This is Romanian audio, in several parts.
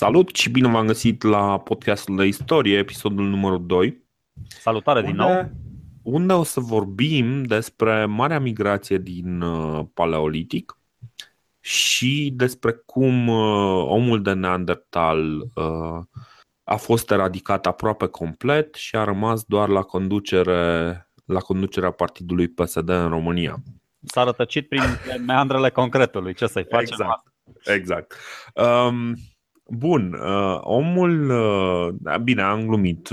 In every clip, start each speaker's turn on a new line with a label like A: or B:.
A: Salut și bine v-am găsit la podcastul de istorie, episodul numărul 2.
B: Salutare din nou!
A: Unde o să vorbim despre marea migrație din uh, Paleolitic și despre cum uh, omul de Neandertal uh, a fost eradicat aproape complet și a rămas doar la conducere la conducerea partidului PSD în România.
B: S-a rătăcit prin meandrele concretului, ce să-i facem?
A: Exact. exact. Um, Bun, uh, omul, uh, bine, am glumit,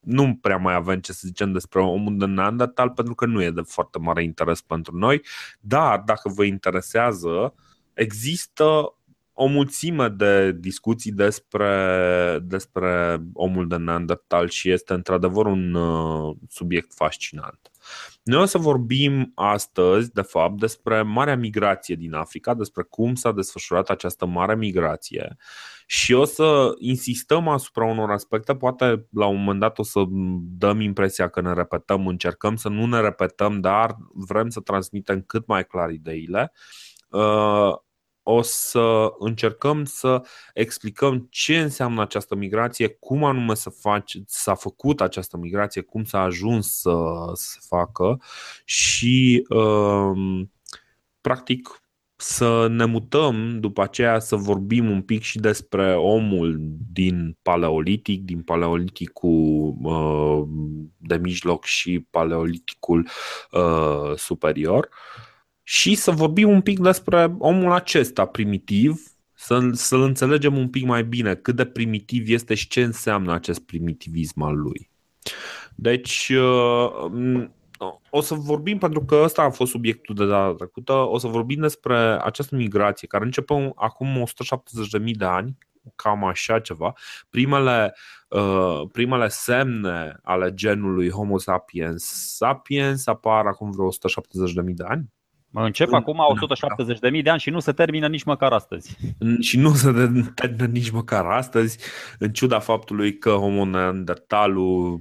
A: nu prea mai avem ce să zicem despre omul de Neandertal pentru că nu e de foarte mare interes pentru noi, dar dacă vă interesează, există o mulțime de discuții despre, despre omul de Neandertal și este într-adevăr un uh, subiect fascinant. Noi o să vorbim astăzi, de fapt, despre marea migrație din Africa, despre cum s-a desfășurat această mare migrație și o să insistăm asupra unor aspecte, poate la un moment dat o să dăm impresia că ne repetăm, încercăm să nu ne repetăm, dar vrem să transmitem cât mai clar ideile. Uh, o să încercăm să explicăm ce înseamnă această migrație, cum anume să faci, s-a făcut această migrație, cum s-a ajuns să se facă și uh, practic să ne mutăm după aceea să vorbim un pic și despre omul din paleolitic, din paleoliticul uh, de mijloc și paleoliticul uh, superior și să vorbim un pic despre omul acesta primitiv, să, să-l înțelegem un pic mai bine cât de primitiv este și ce înseamnă acest primitivism al lui. Deci, uh, o să vorbim, pentru că ăsta a fost subiectul de data trecută, o să vorbim despre această migrație care începe acum 170.000 de ani, cam așa ceva. Primele, uh, primele semne ale genului Homo sapiens sapiens apar acum vreo 170.000 de ani.
B: Mă încep în, acum 170.000 de ani și nu se termină nici măcar astăzi.
A: Și nu se termină nici măcar astăzi, în ciuda faptului că Homo neandertalul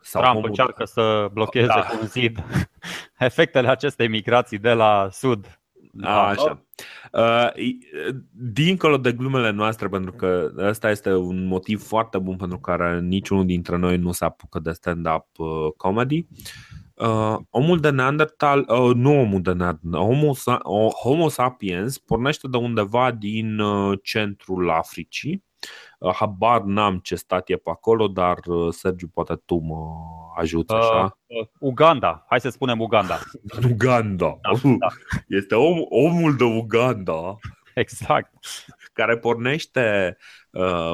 B: sau Trump omul... încearcă să blocheze da. cu un zid efectele acestei migrații de la sud.
A: A, așa. Uh, dincolo de glumele noastre, pentru că ăsta este un motiv foarte bun pentru care niciunul dintre noi nu se apucă de stand-up uh, comedy. Uh, omul de Neandertal, uh, nu omul de Neandertal, homo, homo sapiens pornește de undeva din uh, centrul Africii Uh, habar n-am ce stat e pe acolo, dar uh, Sergiu, poate tu mă ajuți așa. Uh,
B: uh, Uganda, hai să spunem Uganda.
A: Uganda. Da, da. Este om, omul de Uganda.
B: Exact.
A: Care pornește, uh,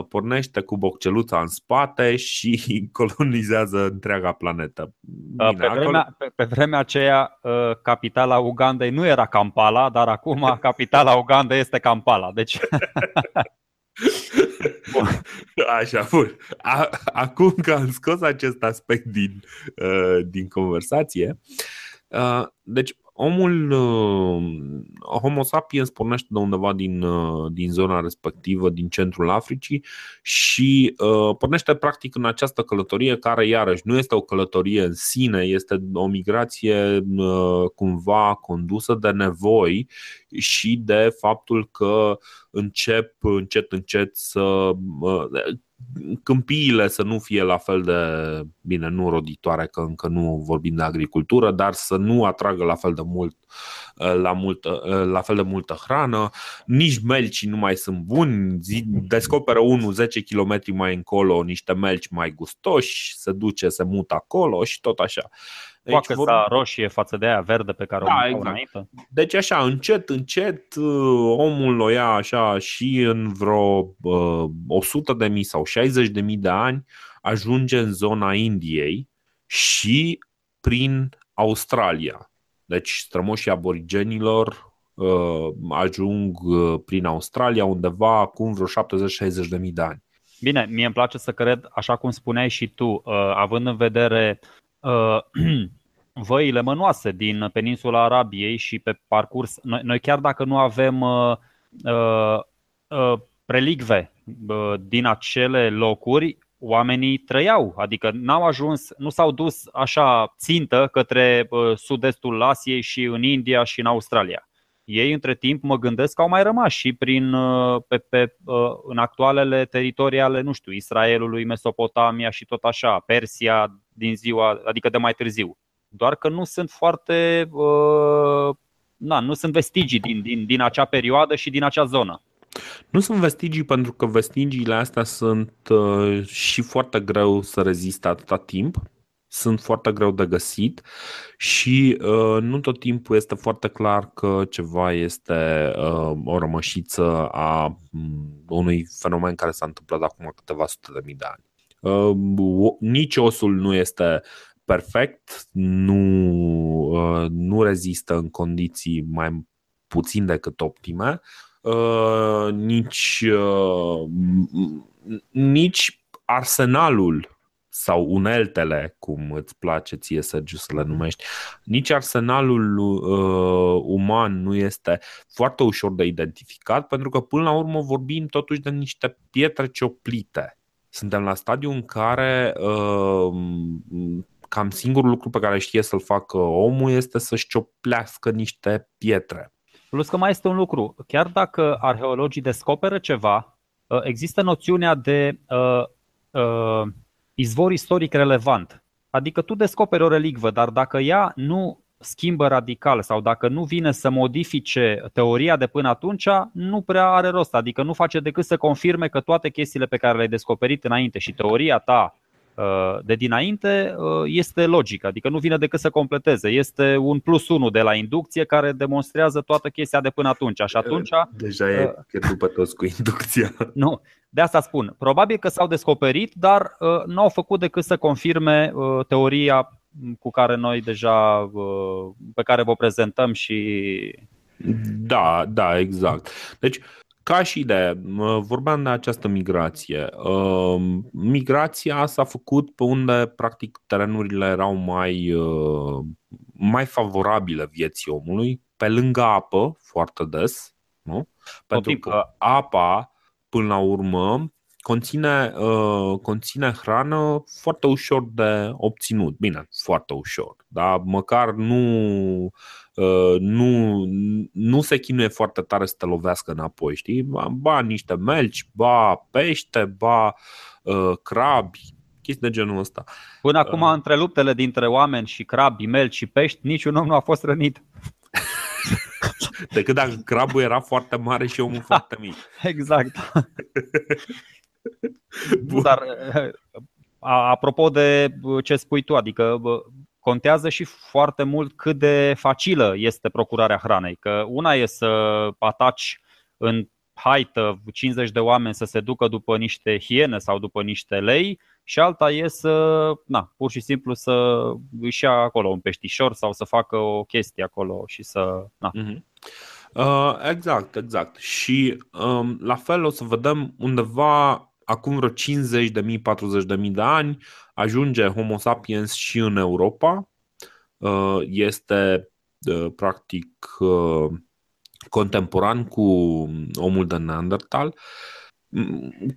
A: pornește cu bocceluța în spate și colonizează întreaga planetă.
B: Bine, pe, vremea, pe, pe vremea aceea, uh, capitala Ugandei nu era Kampala, dar acum capitala Ugandei este Kampala. Deci
A: Așa, bun. Acum că am scos acest aspect din, uh, din conversație, uh, deci omul uh, Homo sapiens pornește de undeva din, uh, din zona respectivă, din centrul Africii și uh, pornește practic în această călătorie care iarăși nu este o călătorie în sine, este o migrație uh, cumva condusă de nevoi și de faptul că încep încet încet să uh, câmpiile să nu fie la fel de, bine, nu roditoare, că încă nu vorbim de agricultură, dar să nu atragă la fel de mult uh, la, multă, uh, la fel de multă hrană, nici melcii nu mai sunt buni, descoperă unul 10 km mai încolo niște melci mai gustoși, se duce, se mută acolo și tot așa.
B: Poacă vor... roșie față de aia verde pe care da, o exact. înainte.
A: Deci așa, încet, încet, uh, omul o ia așa și în vreo uh, 100 de mii sau 60 de mii de ani ajunge în zona Indiei și prin Australia. Deci strămoșii aborigenilor uh, ajung uh, prin Australia undeva acum vreo 70-60 de mii de ani.
B: Bine, mie îmi place să cred, așa cum spuneai și tu, uh, având în vedere uh, văile mănoase din peninsula Arabiei și pe parcurs, noi, noi chiar dacă nu avem uh, uh, uh, relicve uh, din acele locuri, oamenii trăiau, adică n-au ajuns, nu s-au dus așa țintă către uh, sud-estul Asiei și în India și în Australia. ei între timp mă gândesc că au mai rămas și prin, pe, pe, în actualele teritorii ale, nu știu, Israelului, Mesopotamia și tot așa, Persia din ziua, adică de mai târziu. Doar că nu sunt foarte, na, nu sunt vestigii din, din, din acea perioadă și din acea zonă.
A: Nu sunt vestigii pentru că vestigiile astea sunt uh, și foarte greu să reziste atâta timp, sunt foarte greu de găsit și uh, nu tot timpul este foarte clar că ceva este uh, o rămășiță a um, unui fenomen care s-a întâmplat acum câteva sute de mii de ani. Uh, nici osul nu este perfect, nu, uh, nu rezistă în condiții mai puțin decât optime, uh, nici, uh, nici arsenalul sau uneltele, cum îți place ție, Sergiu, să le numești, nici arsenalul uh, uman nu este foarte ușor de identificat, pentru că până la urmă vorbim totuși de niște pietre cioplite. Suntem la stadiu în care uh, cam singurul lucru pe care știe să-l facă omul este să-și cioplească niște pietre.
B: Plus că mai este un lucru, chiar dacă arheologii descoperă ceva, uh, există noțiunea de uh, uh, izvor istoric relevant. Adică tu descoperi o relicvă, dar dacă ea nu schimbă radical sau dacă nu vine să modifice teoria de până atunci, nu prea are rost. Adică nu face decât să confirme că toate chestiile pe care le-ai descoperit înainte și teoria ta Uh, de dinainte uh, este logică, adică nu vine decât să completeze. Este un plus unu de la inducție care demonstrează toată chestia de până atunci. Și atunci
A: Deja e pierdut pe toți cu inducția.
B: Nu, de asta spun. Probabil că s-au descoperit, dar uh, nu au făcut decât să confirme teoria cu care noi deja, pe care vă prezentăm și
A: da, da, exact. Deci, ca și idee, vorbeam de această migrație. Ehm, migrația s-a făcut pe unde, practic, terenurile erau mai, uh, mai favorabile vieții omului, pe lângă apă, foarte des, nu? Pentru că apa, până la urmă, conține, uh, conține hrană foarte ușor de obținut. Bine, foarte ușor, dar măcar nu Uh, nu, nu se chinuie foarte tare să te lovească înapoi, știi? Ba niște melci, ba pește, ba uh, crabi, chestii de genul ăsta.
B: Până uh. acum, între luptele dintre oameni și crabi, melci și pești, niciun om nu a fost rănit.
A: Decât dacă crabul era foarte mare și omul foarte mic.
B: Exact. Dar uh, apropo de ce spui tu, adică contează și foarte mult cât de facilă este procurarea hranei. Că una e să ataci în haită 50 de oameni să se ducă după niște hiene sau după niște lei și alta e să, na, pur și simplu să își ia acolo un peștișor sau să facă o chestie acolo și să, na.
A: Mm-hmm. Uh, exact, exact. Și um, la fel o să vedem undeva acum vreo 50 de mii, 40 de mii de ani ajunge Homo sapiens și în Europa. Uh, este uh, practic uh, contemporan cu omul de Neandertal.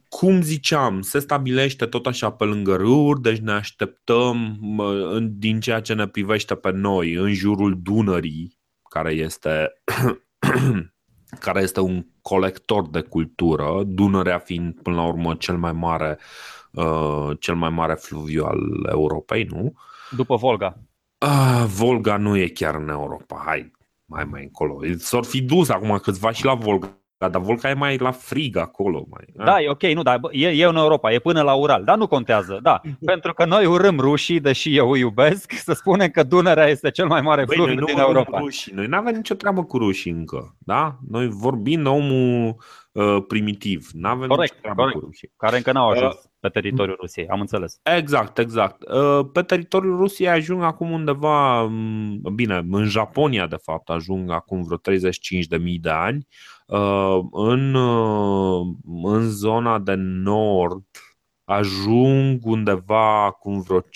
A: Cum ziceam, se stabilește tot așa pe lângă râuri, deci ne așteptăm din ceea ce ne privește pe noi în jurul Dunării, care este care este un colector de cultură, Dunărea fiind până la urmă cel mai mare, uh, cel mai mare fluviu al Europei, nu?
B: După Volga.
A: Uh, Volga nu e chiar în Europa, hai, mai mai încolo. S-or fi dus acum câțiva și la Volga da, dar Volca e mai la frig acolo. Mai,
B: da, e ok, nu, dar e, e în Europa, e până la Ural, dar nu contează, da. Pentru că noi urâm rușii, deși eu îi iubesc, să spunem că Dunărea este cel mai mare fluviu din Europa.
A: Rușii. Noi nu avem nicio treabă cu rușii încă, da? Noi vorbim de omul uh, primitiv, nu avem corect, nicio treabă corect. cu rușii.
B: Care încă n-au ajuns. Uh, pe teritoriul Rusiei, am înțeles.
A: Exact, exact. Uh, pe teritoriul Rusiei ajung acum undeva, mm, bine, în Japonia de fapt ajung acum vreo 35.000 de ani. Uh, în, uh, în zona de nord ajung undeva acum vreo 15.000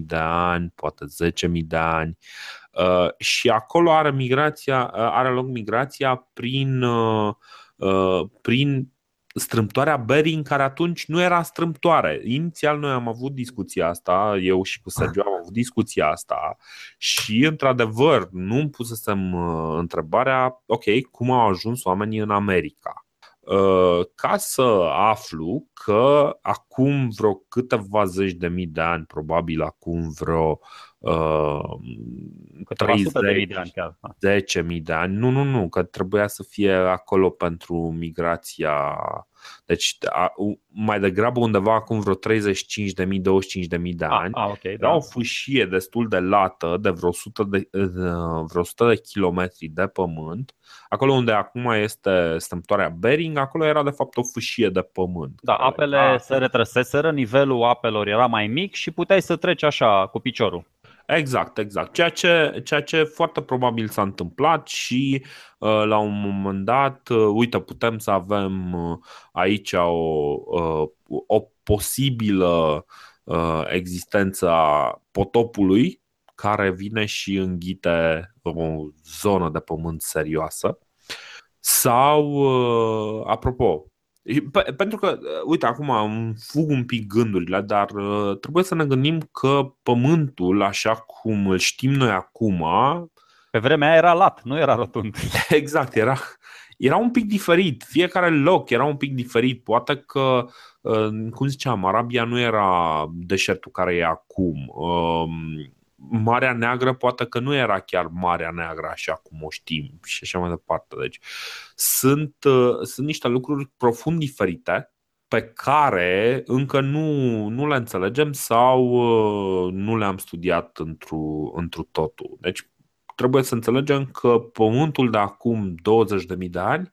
A: de ani, poate 10.000 de ani. Și acolo are migrația, are loc migrația prin, prin strâmtoarea Bering, care atunci nu era strâmtoare. Inițial noi am avut discuția asta, eu și cu Sergio am avut avut discuția asta și, într-adevăr, nu îmi pusesem uh, întrebarea, ok, cum au ajuns oamenii în America? Uh, ca să aflu că acum vreo câteva zeci de mii de ani, probabil acum vreo uh, 30, de mii de ani chiar. 10 mii de ani, nu, nu, nu, că trebuia să fie acolo pentru migrația deci a, mai degrabă undeva acum vreo 35 de mii, 25 de mii de ani.
B: A, a, okay,
A: da. o fâșie destul de lată de vreo 100 de, vreo 100 de kilometri de pământ. Acolo unde acum este stâmptoarea Bering, acolo era de fapt o fâșie de pământ.
B: Da, apele a, se retrăseseră, nivelul apelor era mai mic și puteai să treci așa cu piciorul.
A: Exact, exact. Ceea ce, ceea ce foarte probabil s-a întâmplat și uh, la un moment dat, uh, uite, putem să avem uh, aici o, o posibilă existență a potopului care vine și înghite o zonă de pământ serioasă. Sau, apropo, pentru că, uite, acum îmi fug un pic gândurile, dar uh, trebuie să ne gândim că pământul, așa cum îl știm noi acum.
B: Pe vremea aia era lat, nu era rotund.
A: Exact, era, era un pic diferit. Fiecare loc era un pic diferit. Poate că, uh, cum ziceam, Arabia nu era deșertul care e acum. Um, Marea Neagră poate că nu era chiar Marea Neagră așa cum o știm și așa mai departe. Deci sunt, uh, sunt niște lucruri profund diferite pe care încă nu, nu le înțelegem sau uh, nu le-am studiat întru, întru totul. Deci trebuie să înțelegem că pământul de acum 20.000 de ani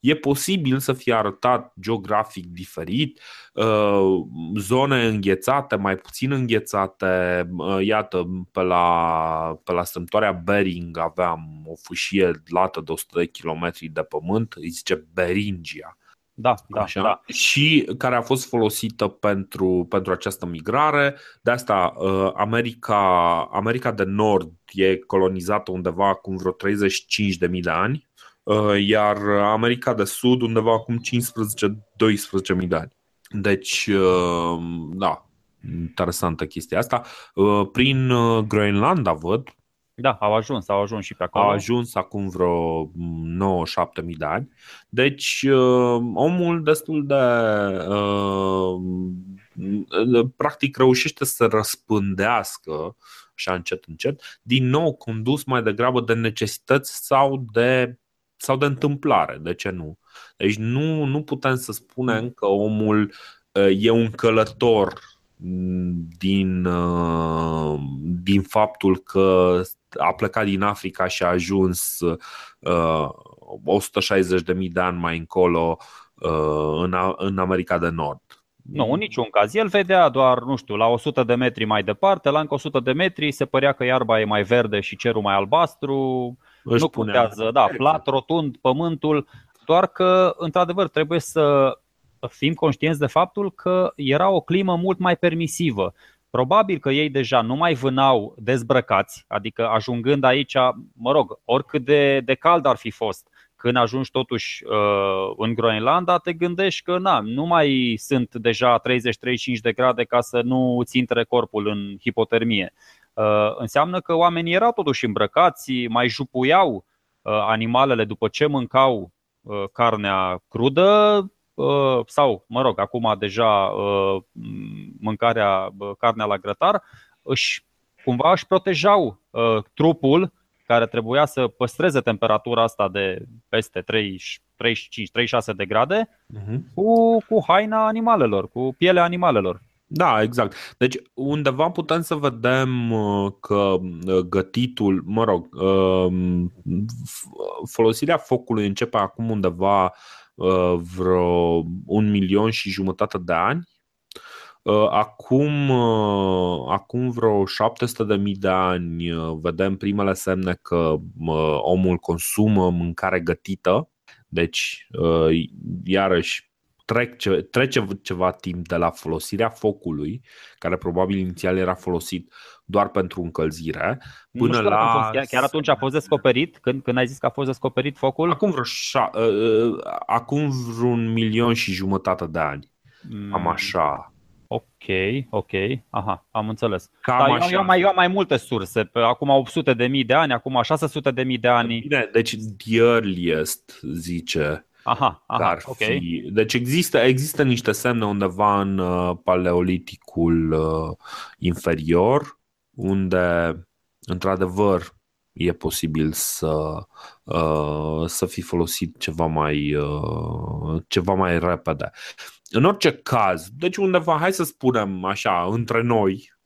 A: e posibil să fie arătat geografic diferit, uh, zone înghețate, mai puțin înghețate. Uh, iată, pe la, pe la strâmtoarea Bering aveam o fâșie lată de 100 de km de pământ, îi zice Beringia.
B: Da, da, Așa? da.
A: Și care a fost folosită pentru, pentru această migrare. De asta uh, America, America de Nord e colonizată undeva acum vreo 35.000 de ani Uh, iar America de Sud undeva acum 15-12 mii de ani. Deci, uh, da, interesantă chestia asta. Uh, prin Groenlanda văd.
B: Da, au ajuns, au ajuns și pe acolo.
A: Au ajuns acum vreo 9-7 mii de ani. Deci, omul destul de practic reușește să răspândească așa încet încet, din nou condus mai degrabă de necesități sau de sau de întâmplare, de ce nu? Deci nu, nu putem să spunem că omul uh, e un călător din, uh, din faptul că a plecat din Africa și a ajuns 160.000 uh, de ani mai încolo în, în America de Nord.
B: Nu, în niciun caz. El vedea doar, nu știu, la 100 de metri mai departe, la încă 100 de metri se părea că iarba e mai verde și cerul mai albastru, își nu contează, da, plat, rotund, pământul, doar că, într-adevăr, trebuie să fim conștienți de faptul că era o climă mult mai permisivă. Probabil că ei deja nu mai vânau dezbrăcați, adică ajungând aici, mă rog, oricât de, de cald ar fi fost, când ajungi totuși uh, în Groenlanda, te gândești că na, nu mai sunt deja 30-35 de grade ca să nu îți intre corpul în hipotermie. Uh, înseamnă că oamenii erau totuși îmbrăcați, mai jupuiau uh, animalele după ce mâncau uh, carnea crudă sau, mă rog, acum deja mâncarea, carnea la grătar, își, cumva își protejau trupul care trebuia să păstreze temperatura asta de peste 35-36 de grade uh-huh. cu, cu haina animalelor, cu pielea animalelor.
A: Da, exact. Deci undeva putem să vedem uh, că uh, gătitul, mă rog, um, folosirea focului începe acum undeva uh, vreo un milion și jumătate de ani. Acum, acum vreo 700 de mii de ani vedem primele semne că omul consumă mâncare gătită, deci iarăși trece, trece ceva timp de la folosirea focului, care probabil inițial era folosit doar pentru încălzire, până la.
B: Fost, chiar atunci a fost descoperit? Când, când ai zis că a fost descoperit focul?
A: Acum vreo șa, uh, uh acum vreun milion și jumătate de ani. Mm. Am așa.
B: Ok, ok, aha, am înțeles.
A: Cam
B: Dar eu,
A: așa.
B: eu, am mai, eu am mai multe surse, pe acum 800 de mii de ani, acum 600 de mii de ani.
A: Bine, deci the earliest zice
B: Aha,
A: că
B: aha,
A: ar
B: ok.
A: fi. Deci există, există niște semne undeva în uh, paleoliticul uh, inferior, unde într-adevăr e posibil să, uh, să fi folosit ceva mai, uh, ceva mai repede. În orice caz, deci undeva, hai să spunem așa, între noi, m,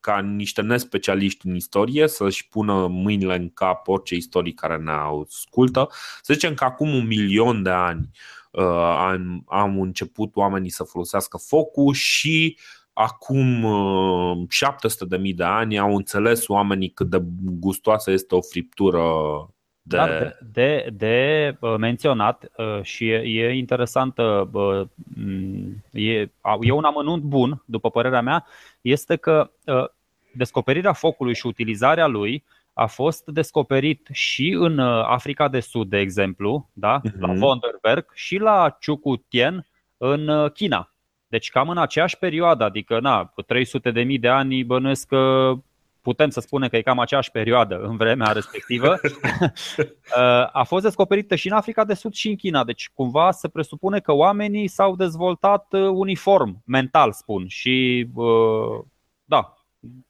A: ca niște nespecialiști în istorie, să-și pună mâinile în cap orice istoric care ne ascultă, să zicem că acum un milion de ani uh, am, am început oamenii să folosească focul și acum uh, 700.000 de ani au înțeles oamenii cât de gustoasă este o friptură de...
B: Dar de, de, de uh, menționat uh, și e, e interesantă, uh, m, e, a- e un amănunt bun, după părerea mea, este că uh, descoperirea focului și utilizarea lui a fost descoperit și în uh, Africa de Sud, de exemplu, da? la
A: Mhm.
B: Vonderberg și la Chukutien în uh, China. Deci cam în aceeași perioadă, adică na, 300 de mii de ani bănuiesc că putem să spunem că e cam aceeași perioadă în vremea respectivă, a fost descoperită și în Africa de Sud și în China. Deci cumva se presupune că oamenii s-au dezvoltat uh, uniform, mental spun. Și uh, da,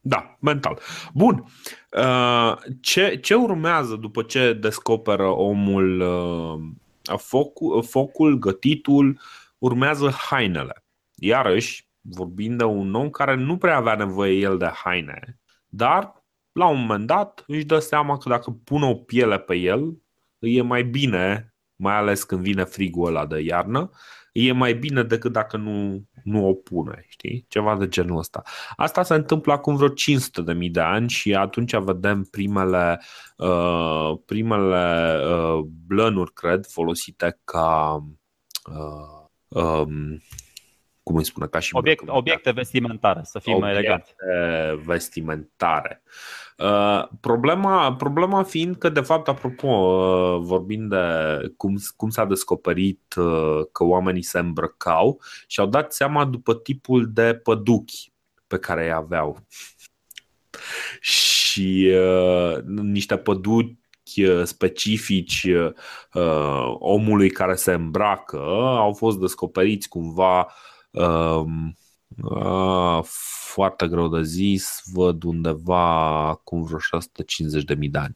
A: Da, mental. Bun. Uh, Ce, ce urmează după ce descoperă omul uh, focul, focul, gătitul, urmează hainele. Iarăși, vorbind de un om care nu prea avea nevoie el de haine, dar la un moment dat își dă seama că dacă pune o piele pe el, îi e mai bine, mai ales când vine frigul ăla de iarnă, îi e mai bine decât dacă nu, nu o pune, știi? Ceva de genul ăsta. Asta se întâmplă acum vreo 500 de mii de ani și atunci vedem primele, uh, primele uh, blănuri, cred, folosite ca uh, um, cum îi spune, ca și
B: obiect,
A: îmbrăcăminte.
B: obiecte vestimentare, să fim mai eleganți.
A: Obiecte vestimentare. Uh, problema, problema fiind că, de fapt, apropo, uh, vorbind de cum, cum s-a descoperit uh, că oamenii se îmbrăcau și au dat seama după tipul de păduchi pe care îi aveau. și uh, niște păduchi uh, specifici uh, omului care se îmbracă au fost descoperiți cumva um, uh, foarte greu de zis, văd undeva acum vreo 650.000 de ani.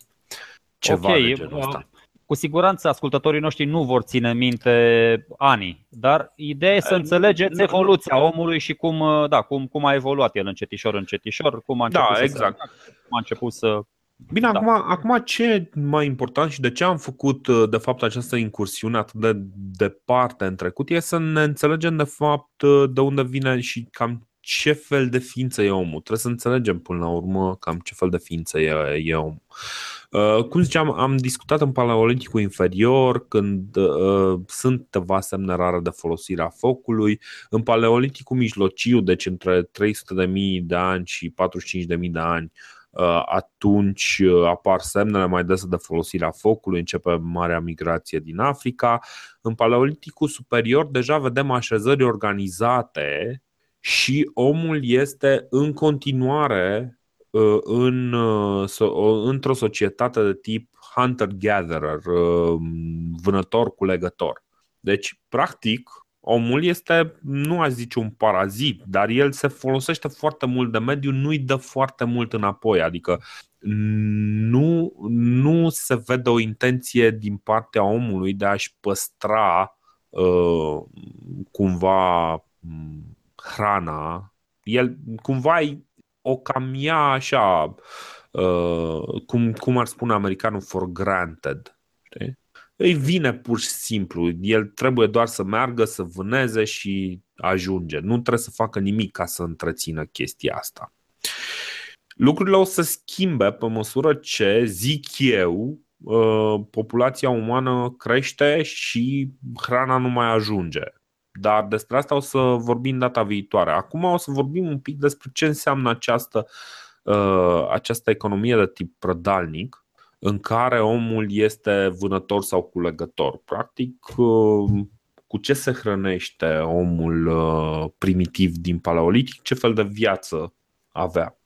A: Ceva
B: Ok,
A: de genul ăsta.
B: uh, Cu siguranță ascultătorii noștri nu vor ține minte anii, dar ideea e să
A: Eh,
B: înțelegeți
A: nu-
B: evoluția omului și cum, uh, da, cum, cum a evoluat el încetișor, încetișor, cum a
A: Da,
B: început să se
A: exact.
B: îmbrace, cum a început să
A: Bine,
B: Da.
A: acum, acum ce e mai important și de ce am făcut uh, de fapt această incursiune atât de departe în trecut e să ne înțelegem de fapt uh, de unde vine și cam ce fel de ființă e omul. Trebuie să înțelegem până la urmă cam ce fel de ființă e, e omul. Uh, cum ziceam, am discutat în paleoliticul inferior când uh, sunt câteva semne rare de folosire a focului. În paleoliticul mijlociu, deci între 300.000 de ani și 45.000 de ani, Uh, atunci uh, apar semnele mai dese de folosirea focului, începe marea migrație din Africa. În paleoliticul superior deja vedem așezări organizate și omul este în continuare uh, în, într-o societate de tip hunter-gatherer, vânător-culegător. Deci, practic, omul este, nu aș zice un parazit, dar el se folosește foarte mult de mediu, nu-i dă foarte mult înapoi, adică nu, nu se vede o intenție din partea omului de a-și păstra uh, cumva hrana. El cumva o cam ia așa, uh, cum, cum ar spune americanul, for granted. Știi? Îi vine pur și simplu. El trebuie doar să meargă, să vâneze și ajunge. Nu trebuie să facă nimic ca să întrețină chestia asta. Lucrurile o să schimbe pe măsură ce, zic eu, populația umană crește și hrana nu mai ajunge. Dar despre asta o să vorbim data viitoare. Acum o să vorbim un pic despre ce înseamnă această, această economie de tip prădalnic în care omul este vânător sau culegător. Practic, cu cu ce se hrănește omul uh, primitiv din paleolitic, ce fel de viață avea.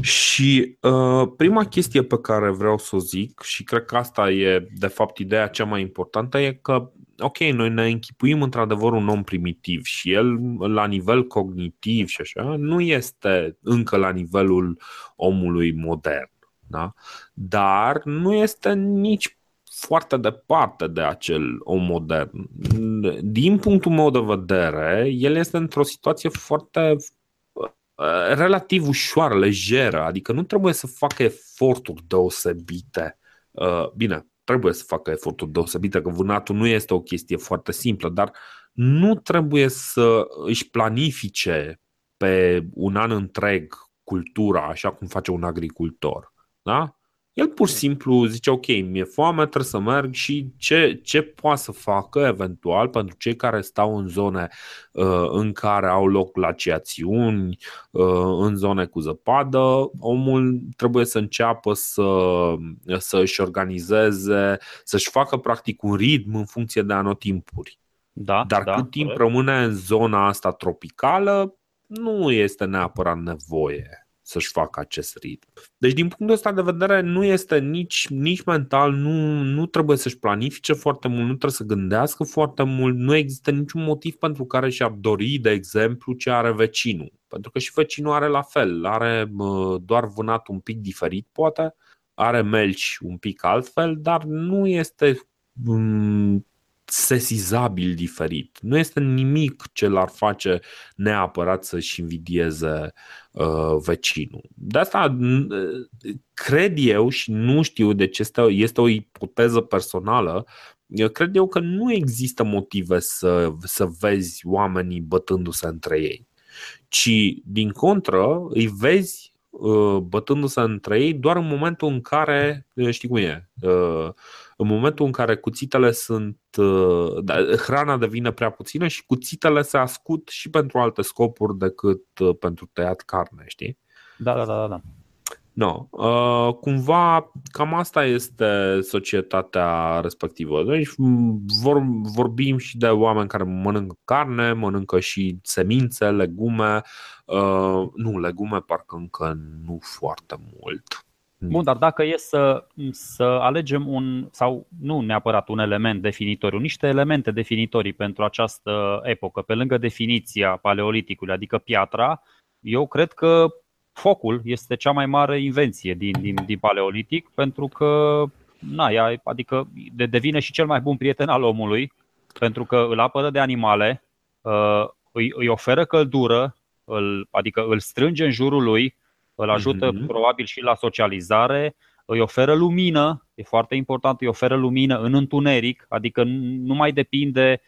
A: Și uh, prima chestie pe care vreau să o zic, și cred că asta e de fapt ideea cea mai importantă, e că, ok, noi ne închipuim într-adevăr un om primitiv și el, la nivel cognitiv și așa, nu este încă la nivelul omului modern. Da? Dar nu este nici foarte departe de acel om modern. Din punctul meu de vedere, el este într-o situație foarte Uh, relativ ușoară, lejeră, adică nu trebuie să facă eforturi deosebite. Uh, bine, trebuie să facă eforturi deosebite, că vânatul nu este o chestie foarte simplă, dar nu trebuie să își planifice pe un an întreg cultura așa cum face un agricultor. Da? El pur și simplu zice, ok, mi-e foame, trebuie să merg și ce, ce poate să facă eventual pentru cei care stau în zone uh, în care au loc glaciațiuni, uh, în zone cu zăpadă, omul trebuie să înceapă să, să își organizeze, să-și facă practic un ritm în funcție de anotimpuri.
B: Da,
A: Dar
B: da,
A: cât timp rămâne în zona asta tropicală, nu este neapărat nevoie să-și facă acest ritm. Deci, din punctul ăsta de vedere, nu este nici, nici mental, nu, nu trebuie să-și planifice foarte mult, nu trebuie să gândească foarte mult, nu există niciun motiv pentru care și-ar dori, de exemplu, ce are vecinul. Pentru că și vecinul are la fel, are doar vânat un pic diferit, poate, are melci un pic altfel, dar nu este sesizabil diferit. Nu este nimic ce l-ar face neapărat să-și invidieze uh, vecinul. De asta uh, cred eu și nu știu de ce este, este o ipoteză personală, eu cred eu că nu există motive să, să vezi oamenii bătându-se între ei, ci din contră îi vezi uh, bătându-se între ei doar în momentul în care, știi cum e, în momentul în care cuțitele sunt, uh, da, hrana devine prea puțină și cuțitele se ascut și pentru alte scopuri decât uh, pentru tăiat carne, știi?
B: Da, da, da, da. da.
A: No. Uh, cumva cam asta este societatea respectivă. Deci vor, vorbim și de oameni care mănâncă carne, mănâncă și semințe, legume. Uh, nu, legume parcă încă nu foarte mult.
B: Bun, dar dacă e să, să alegem un, sau nu neapărat un element definitoriu, niște elemente definitorii pentru această epocă, pe lângă definiția paleoliticului, adică piatra, eu cred că focul este cea mai mare invenție din, din, din paleolitic, pentru că na, ea, adică de, devine și cel mai bun prieten al omului, pentru că îl apără de animale, uh, îi, îi oferă căldură, îl, adică îl strânge în jurul lui, îl ajută mm-hmm. probabil și la socializare, îi oferă lumină, e foarte important, îi oferă lumină în întuneric, adică nu mai depinde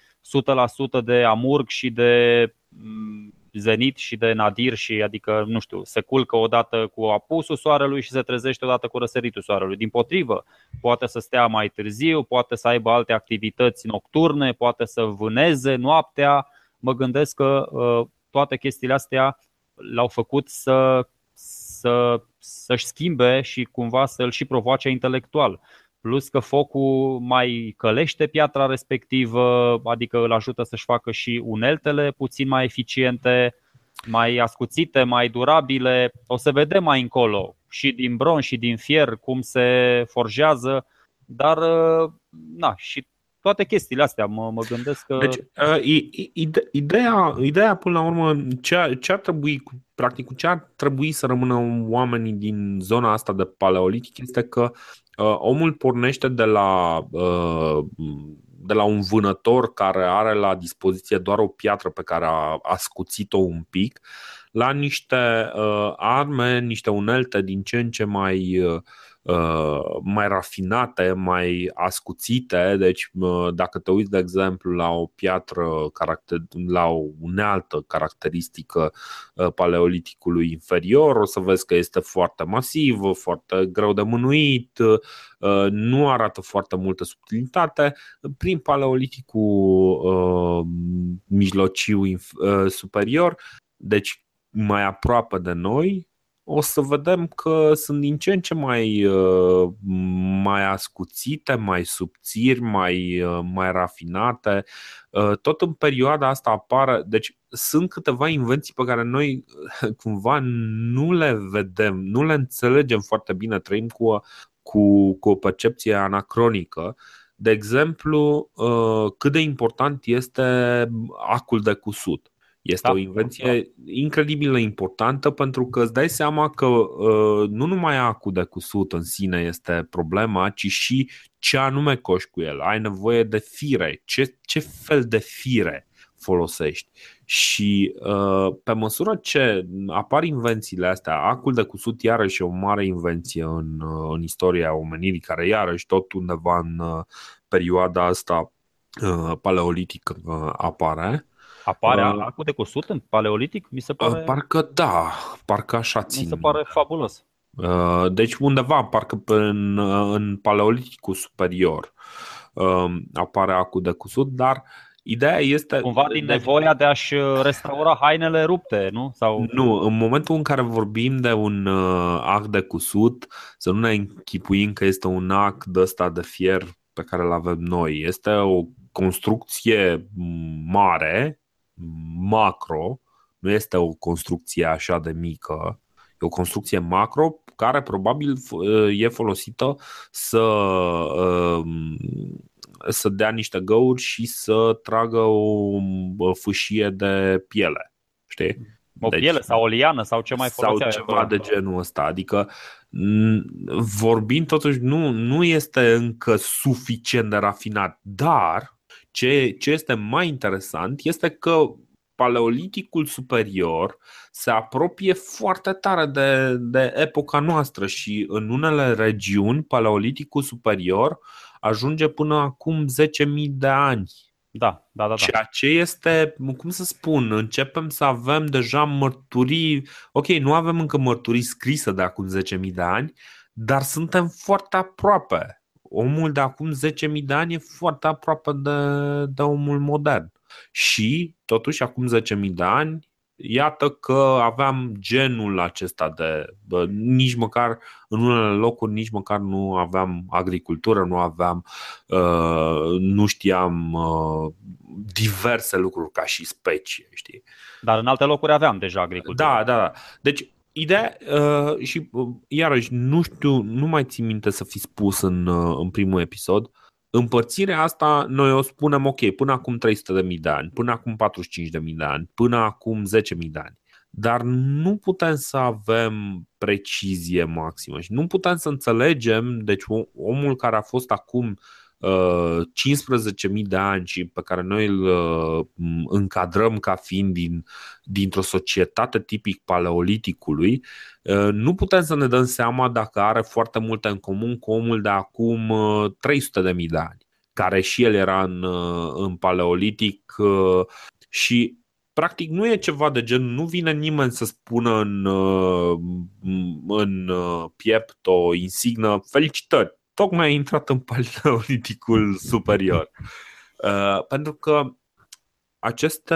B: 100% de amurg și de mm, zenit și de nadir și adică, nu știu, se culcă odată cu apusul soarelui și se trezește odată cu răsăritul soarelui. Din potrivă, poate să stea mai târziu, poate să aibă alte activități nocturne, poate să vâneze noaptea. Mă gândesc că uh, toate chestiile astea l-au făcut să să, să-și schimbe și cumva să-l și provoace intelectual. Plus că focul mai călește piatra respectivă, adică îl ajută să-și facă și uneltele puțin mai eficiente, mai ascuțite, mai durabile. O să vedem mai încolo și din bronș și din fier cum se forjează, dar na, și toate chestiile astea. Mă, mă gândesc că.
A: Deci, uh, ideea, ideea, până la urmă, ce, ce ar trebui, practic, ce ar trebui să rămână oamenii din zona asta de paleolitic este că uh, omul pornește de la. Uh, de la un vânător care are la dispoziție doar o piatră pe care a ascuțit-o un pic, la niște uh, arme, niște unelte din ce în ce mai uh, Uh, mai rafinate, mai ascuțite. Deci, uh, dacă te uiți, de exemplu, la o piatră, la o unealtă caracteristică uh, paleoliticului inferior, o să vezi că este foarte masivă, foarte greu de mânuit, nu arată foarte multă subtilitate. Prin paleoliticul mijlociu superior, deci mai aproape de noi, o să vedem că sunt din ce în ce mai, uh, mai ascuțite, mai subțiri, mai, uh, mai rafinate. Uh, tot în perioada asta apare, deci sunt câteva invenții pe care noi cumva nu le vedem, nu le înțelegem foarte bine, trăim cu, cu, cu o percepție anacronică. De exemplu, cât de important este acul de cusut este da, o invenție da. incredibil de importantă pentru că îți dai seama că uh, nu numai acul de cusut în sine este problema, ci și ce anume coși cu el. Ai nevoie de fire. Ce, ce fel de fire folosești? Și uh, pe măsură ce apar invențiile astea, acul de cusut iarăși e o mare invenție în, uh, în istoria omenirii, care iarăși tot undeva în uh, perioada asta uh, paleolitică uh, apare.
B: Apare uh, acul de cusut în paleolitic? Mi se uh, pare...
A: Parcă da, parcă așa țin.
B: Mi se pare fabulos.
A: Uh, deci undeva, parcă în, în paleoliticul superior uh, apare acul de cusut, dar Ideea este.
B: Cumva din nevoia de a-și restaura hainele rupte, nu? Sau...
A: Nu, în momentul în care vorbim de un uh, act de cusut, să nu ne închipuim că este un act de ăsta de fier pe care îl avem noi. Este o construcție mare macro, nu este o construcție așa de mică, e o construcție macro care probabil e folosită să, um, să dea niște găuri și să tragă o fâșie de piele. Știi?
B: O deci, piele sau o liană sau ce mai
A: folosea. Sau ceva de genul ăsta. Adică vorbind totuși nu, nu este încă suficient de rafinat, dar ce, ce este mai interesant este că paleoliticul superior se apropie foarte tare de, de epoca noastră și în unele regiuni paleoliticul superior ajunge până acum 10.000 de ani.
B: Da, da, da, da.
A: Ceea ce este, cum să spun, începem să avem deja mărturii, ok, nu avem încă mărturii scrise de acum 10.000 de ani, dar suntem foarte aproape omul de acum 10.000 de ani e foarte aproape de, de omul modern. Și, totuși, acum 10.000 de ani, iată că aveam genul acesta de. Bă, nici măcar, în unele locuri, nici măcar nu aveam agricultură, nu aveam. Uh, nu știam uh, diverse lucruri ca și specie, știi?
B: Dar în alte locuri aveam deja agricultură.
A: Da, da, da. Deci, Ideea, uh, și uh, iarăși, nu știu, nu mai țin minte să fi spus în, uh, în primul episod, împărțirea asta noi o spunem ok, până acum 300.000 de ani, până acum 45.000 de ani, până acum 10.000 de ani. Dar nu putem să avem precizie maximă și nu putem să înțelegem, deci omul care a fost acum 15.000 de ani și pe care noi îl uh, încadrăm ca fiind din, dintr-o societate tipic paleoliticului, uh, nu putem să ne dăm seama dacă are foarte multe în comun cu omul de acum 300.000 de ani, care și el era în, uh, în paleolitic și practic nu e ceva de gen, nu vine nimeni să spună în, în piept o insignă felicitări, tocmai a intrat în paleoliticul superior. Uh, pentru că aceste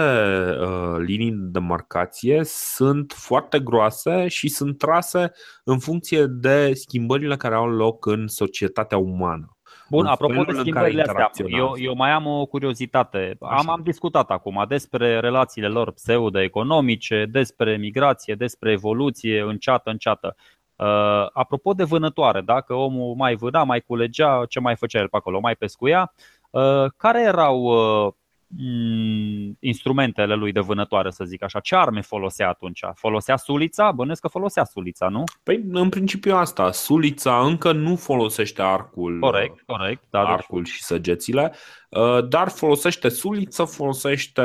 A: uh, linii de marcație sunt foarte groase și sunt trase în funcție de schimbările care au loc în societatea umană.
B: Bun, apropo de schimbările astea, eu, eu mai am o curiozitate. Am, am discutat acum despre relațiile lor pseudo-economice, despre migrație, despre evoluție înceată, înceată. Uh, apropo de vânătoare, dacă omul mai vâna, mai culegea, ce mai făcea el pe acolo, mai pescuia, uh, care erau uh, instrumentele lui de vânătoare, să zic așa? Ce arme folosea atunci? Folosea sulița? Bănesc că folosea sulița, nu?
A: Păi, în principiu asta. Sulița încă nu folosește arcul.
B: Corect, corect.
A: Da, deci- arcul și săgețile, dar folosește suliță, folosește,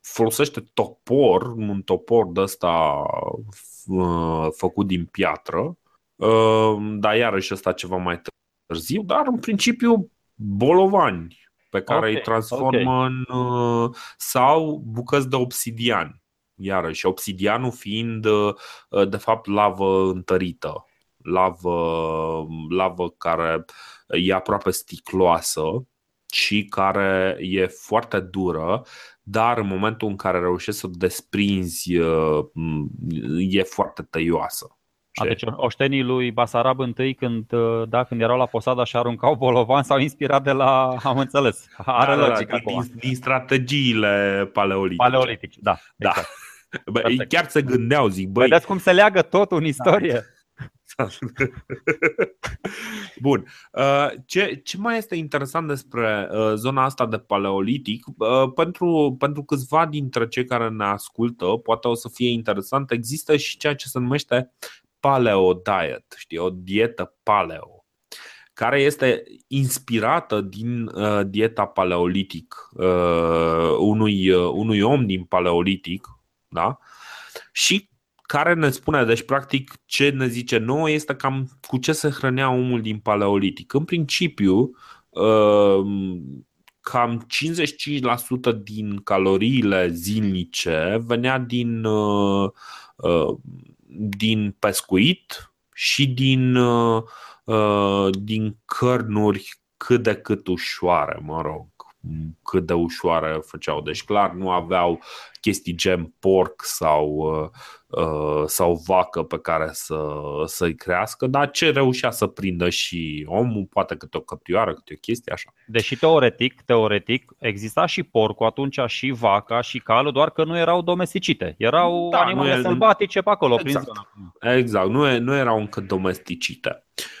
A: folosește topor, un topor de ăsta Uh, făcut din piatră, uh, dar iarăși ăsta ceva mai târziu, dar în principiu bolovani pe care okay, îi transformă okay. în uh, sau bucăți de obsidian. Iarăși, obsidianul fiind de fapt lavă întărită, lavă, lavă care e aproape sticloasă și care e foarte dură, dar în momentul în care reușești să o desprinzi, e foarte tăioasă.
B: A, deci oștenii lui Basarab întâi când, da, când erau la Posada și aruncau bolovan s-au inspirat de la, am înțeles, are da, logică
A: da, din, din strategiile paleolitice.
B: Paleolitice, da.
A: da. Exact. Bă, chiar se gândeau, zic, băi...
B: Vedeți cum se leagă totul în istorie? Da.
A: Bun. Uh, ce, ce mai este interesant despre uh, zona asta de paleolitic? Uh, pentru, pentru câțiva dintre cei care ne ascultă, poate o să fie interesant, există și ceea ce se numește paleo diet, știi, o dietă paleo care este inspirată din uh, dieta paleolitic uh, unui, uh, unui om din paleolitic da? și care ne spune, deci practic ce ne zice nouă este cam cu ce se hrănea omul din paleolitic. În principiu, uh, cam 55% din caloriile zilnice venea din, uh, uh, din pescuit și din, din cărnuri cât de cât ușoare, mă rog cât de ușoară făceau. Deci clar nu aveau chestii gen porc sau, uh, uh, sau vacă pe care să, să-i crească, dar ce reușea să prindă și omul, poate câte o căprioară, câte o chestie așa.
B: Deși teoretic, teoretic exista și porcul atunci și vaca și calul, doar că nu erau domesticite. Erau da, animale nu sălbatice pe acolo.
A: Exact, prin zona. exact. Nu, nu erau încă domesticite. Uh,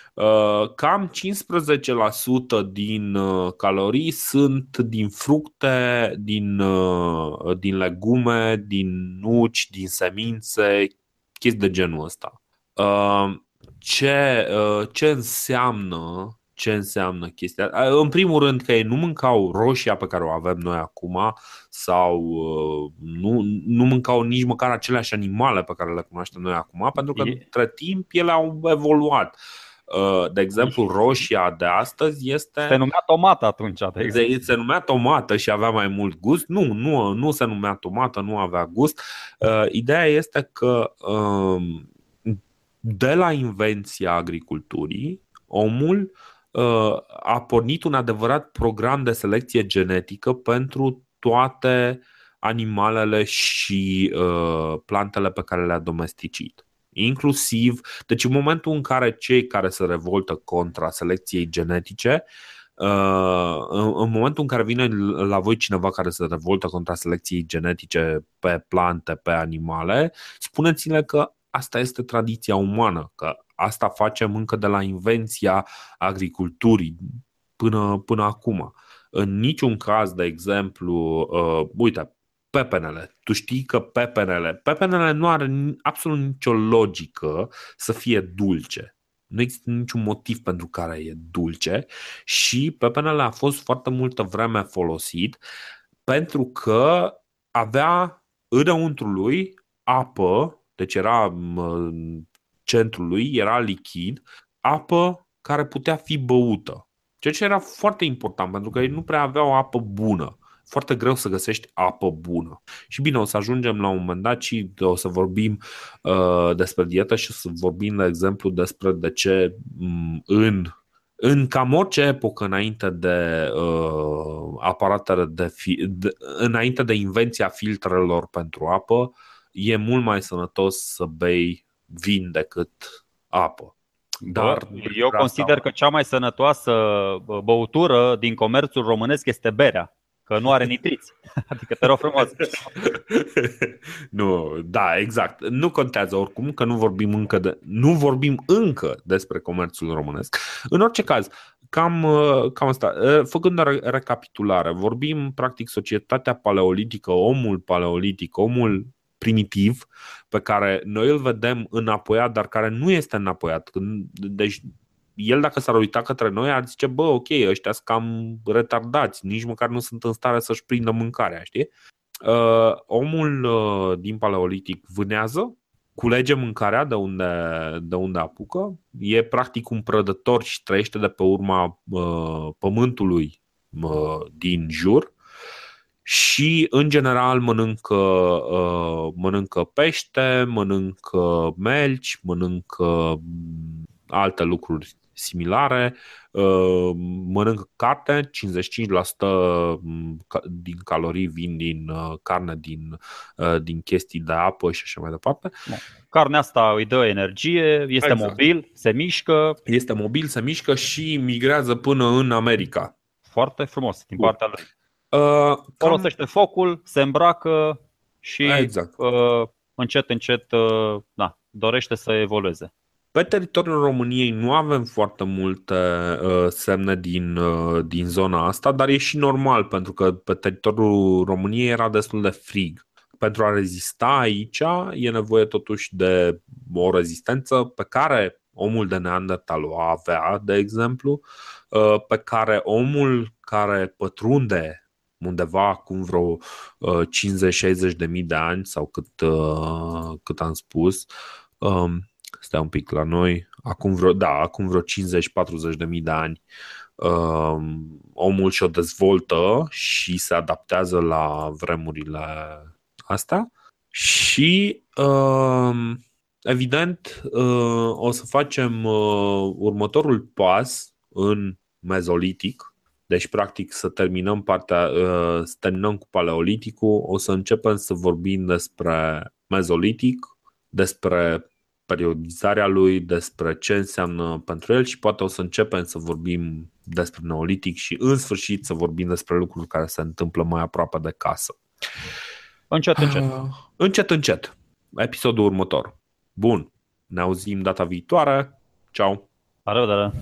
A: cam 15% din uh, calorii sunt din fructe, din, uh, din legume, din nuci, din semințe, chestii de genul ăsta. Ce, ce înseamnă ce înseamnă chestia. În primul rând că ei nu mâncau roșia pe care o avem noi acum sau nu, nu mâncau nici măcar aceleași animale pe care le cunoaștem noi acum, pentru că între timp ele au evoluat. Uh, Uh, de exemplu, roșia de astăzi este.
B: Se numea tomată atunci. De exemplu.
A: Se numea tomată și avea mai mult gust. Nu, nu, nu se numea tomată, nu avea gust. Uh, ideea este că um, de la invenția agriculturii, omul uh, a pornit un adevărat program de selecție genetică pentru toate animalele și plantele pe care le-a domesticit inclusiv, deci în momentul în care cei care se revoltă contra selecției genetice, uh, în momentul în care vine la voi cineva care se revoltă contra selecției genetice pe plante, pe animale, spuneți-le că asta este tradiția umană, că asta facem încă de la invenția agriculturii până, până acum. În niciun caz, de exemplu, uh, uite, pepenele. Tu știi că pepenele, pepenele nu are absolut nicio logică să fie dulce. Nu există niciun motiv pentru care e dulce și pepenele a fost foarte multă vreme folosit pentru că avea înăuntru lui apă, deci era centrul lui, era lichid, apă care putea fi băută. Ceea ce era foarte important pentru că ei nu prea aveau apă bună foarte greu să găsești apă bună. Și bine, o să ajungem la un moment dat și o să vorbim uh, despre dietă și o să vorbim, de exemplu, despre de ce um, în în cam orice epocă înainte de uh, aparatele de, fi- de înainte de invenția filtrelor pentru apă, e mult mai sănătos să bei vin decât apă.
B: Dar eu consider că cea mai sănătoasă băutură din comerțul românesc este berea că nu are nitriți. Adică te rog frumos.
A: nu, da, exact. Nu contează oricum că nu vorbim încă de, nu vorbim încă despre comerțul românesc. În orice caz, cam, cam asta. Făcând o recapitulare, vorbim practic societatea paleolitică, omul paleolitic, omul primitiv pe care noi îl vedem înapoiat, dar care nu este înapoiat. Deci el dacă s-ar uita către noi ar zice, bă, ok, ăștia sunt cam retardați, nici măcar nu sunt în stare să-și prindă mâncarea, știi? Uh, omul uh, din paleolitic vânează, culege mâncarea de unde, de unde apucă, e practic un prădător și trăiește de pe urma uh, pământului uh, din jur și în general mănâncă, uh, mănâncă pește, mănâncă melci, mănâncă mm, alte lucruri similare, uh, mănâncă carne, 55% din calorii vin din uh, carne, din, din chestii de apă și așa mai departe.
B: Carnea asta îi dă energie, este exact. mobil, se mișcă.
A: Este mobil, se mișcă și migrează până în America.
B: Foarte frumos din partea lui. Uh, Folosește cam... focul, se îmbracă și exact. uh, încet, încet uh, na, dorește să evolueze.
A: Pe teritoriul României nu avem foarte multe uh, semne din, uh, din zona asta, dar e și normal pentru că pe teritoriul României era destul de frig. Pentru a rezista aici e nevoie totuși de o rezistență pe care omul de Neandertal o avea, de exemplu, uh, pe care omul care pătrunde undeva acum vreo 50-60 de mii de ani sau cât, uh, cât am spus, um, stai un pic la noi, acum vreo, da, acum vreo 50-40 de mii de ani, um, omul și-o dezvoltă și se adaptează la vremurile astea și um, evident uh, o să facem uh, următorul pas în mezolitic. Deci, practic, să terminăm partea, uh, să terminăm cu paleoliticul, o să începem să vorbim despre mezolitic, despre periodizarea lui, despre ce înseamnă pentru el și poate o să începem să vorbim despre neolitic și în sfârșit să vorbim despre lucruri care se întâmplă mai aproape de casă.
B: Încet, încet. Uh,
A: încet, încet. Episodul următor. Bun. Ne auzim data viitoare. Ciao.
B: La revedere.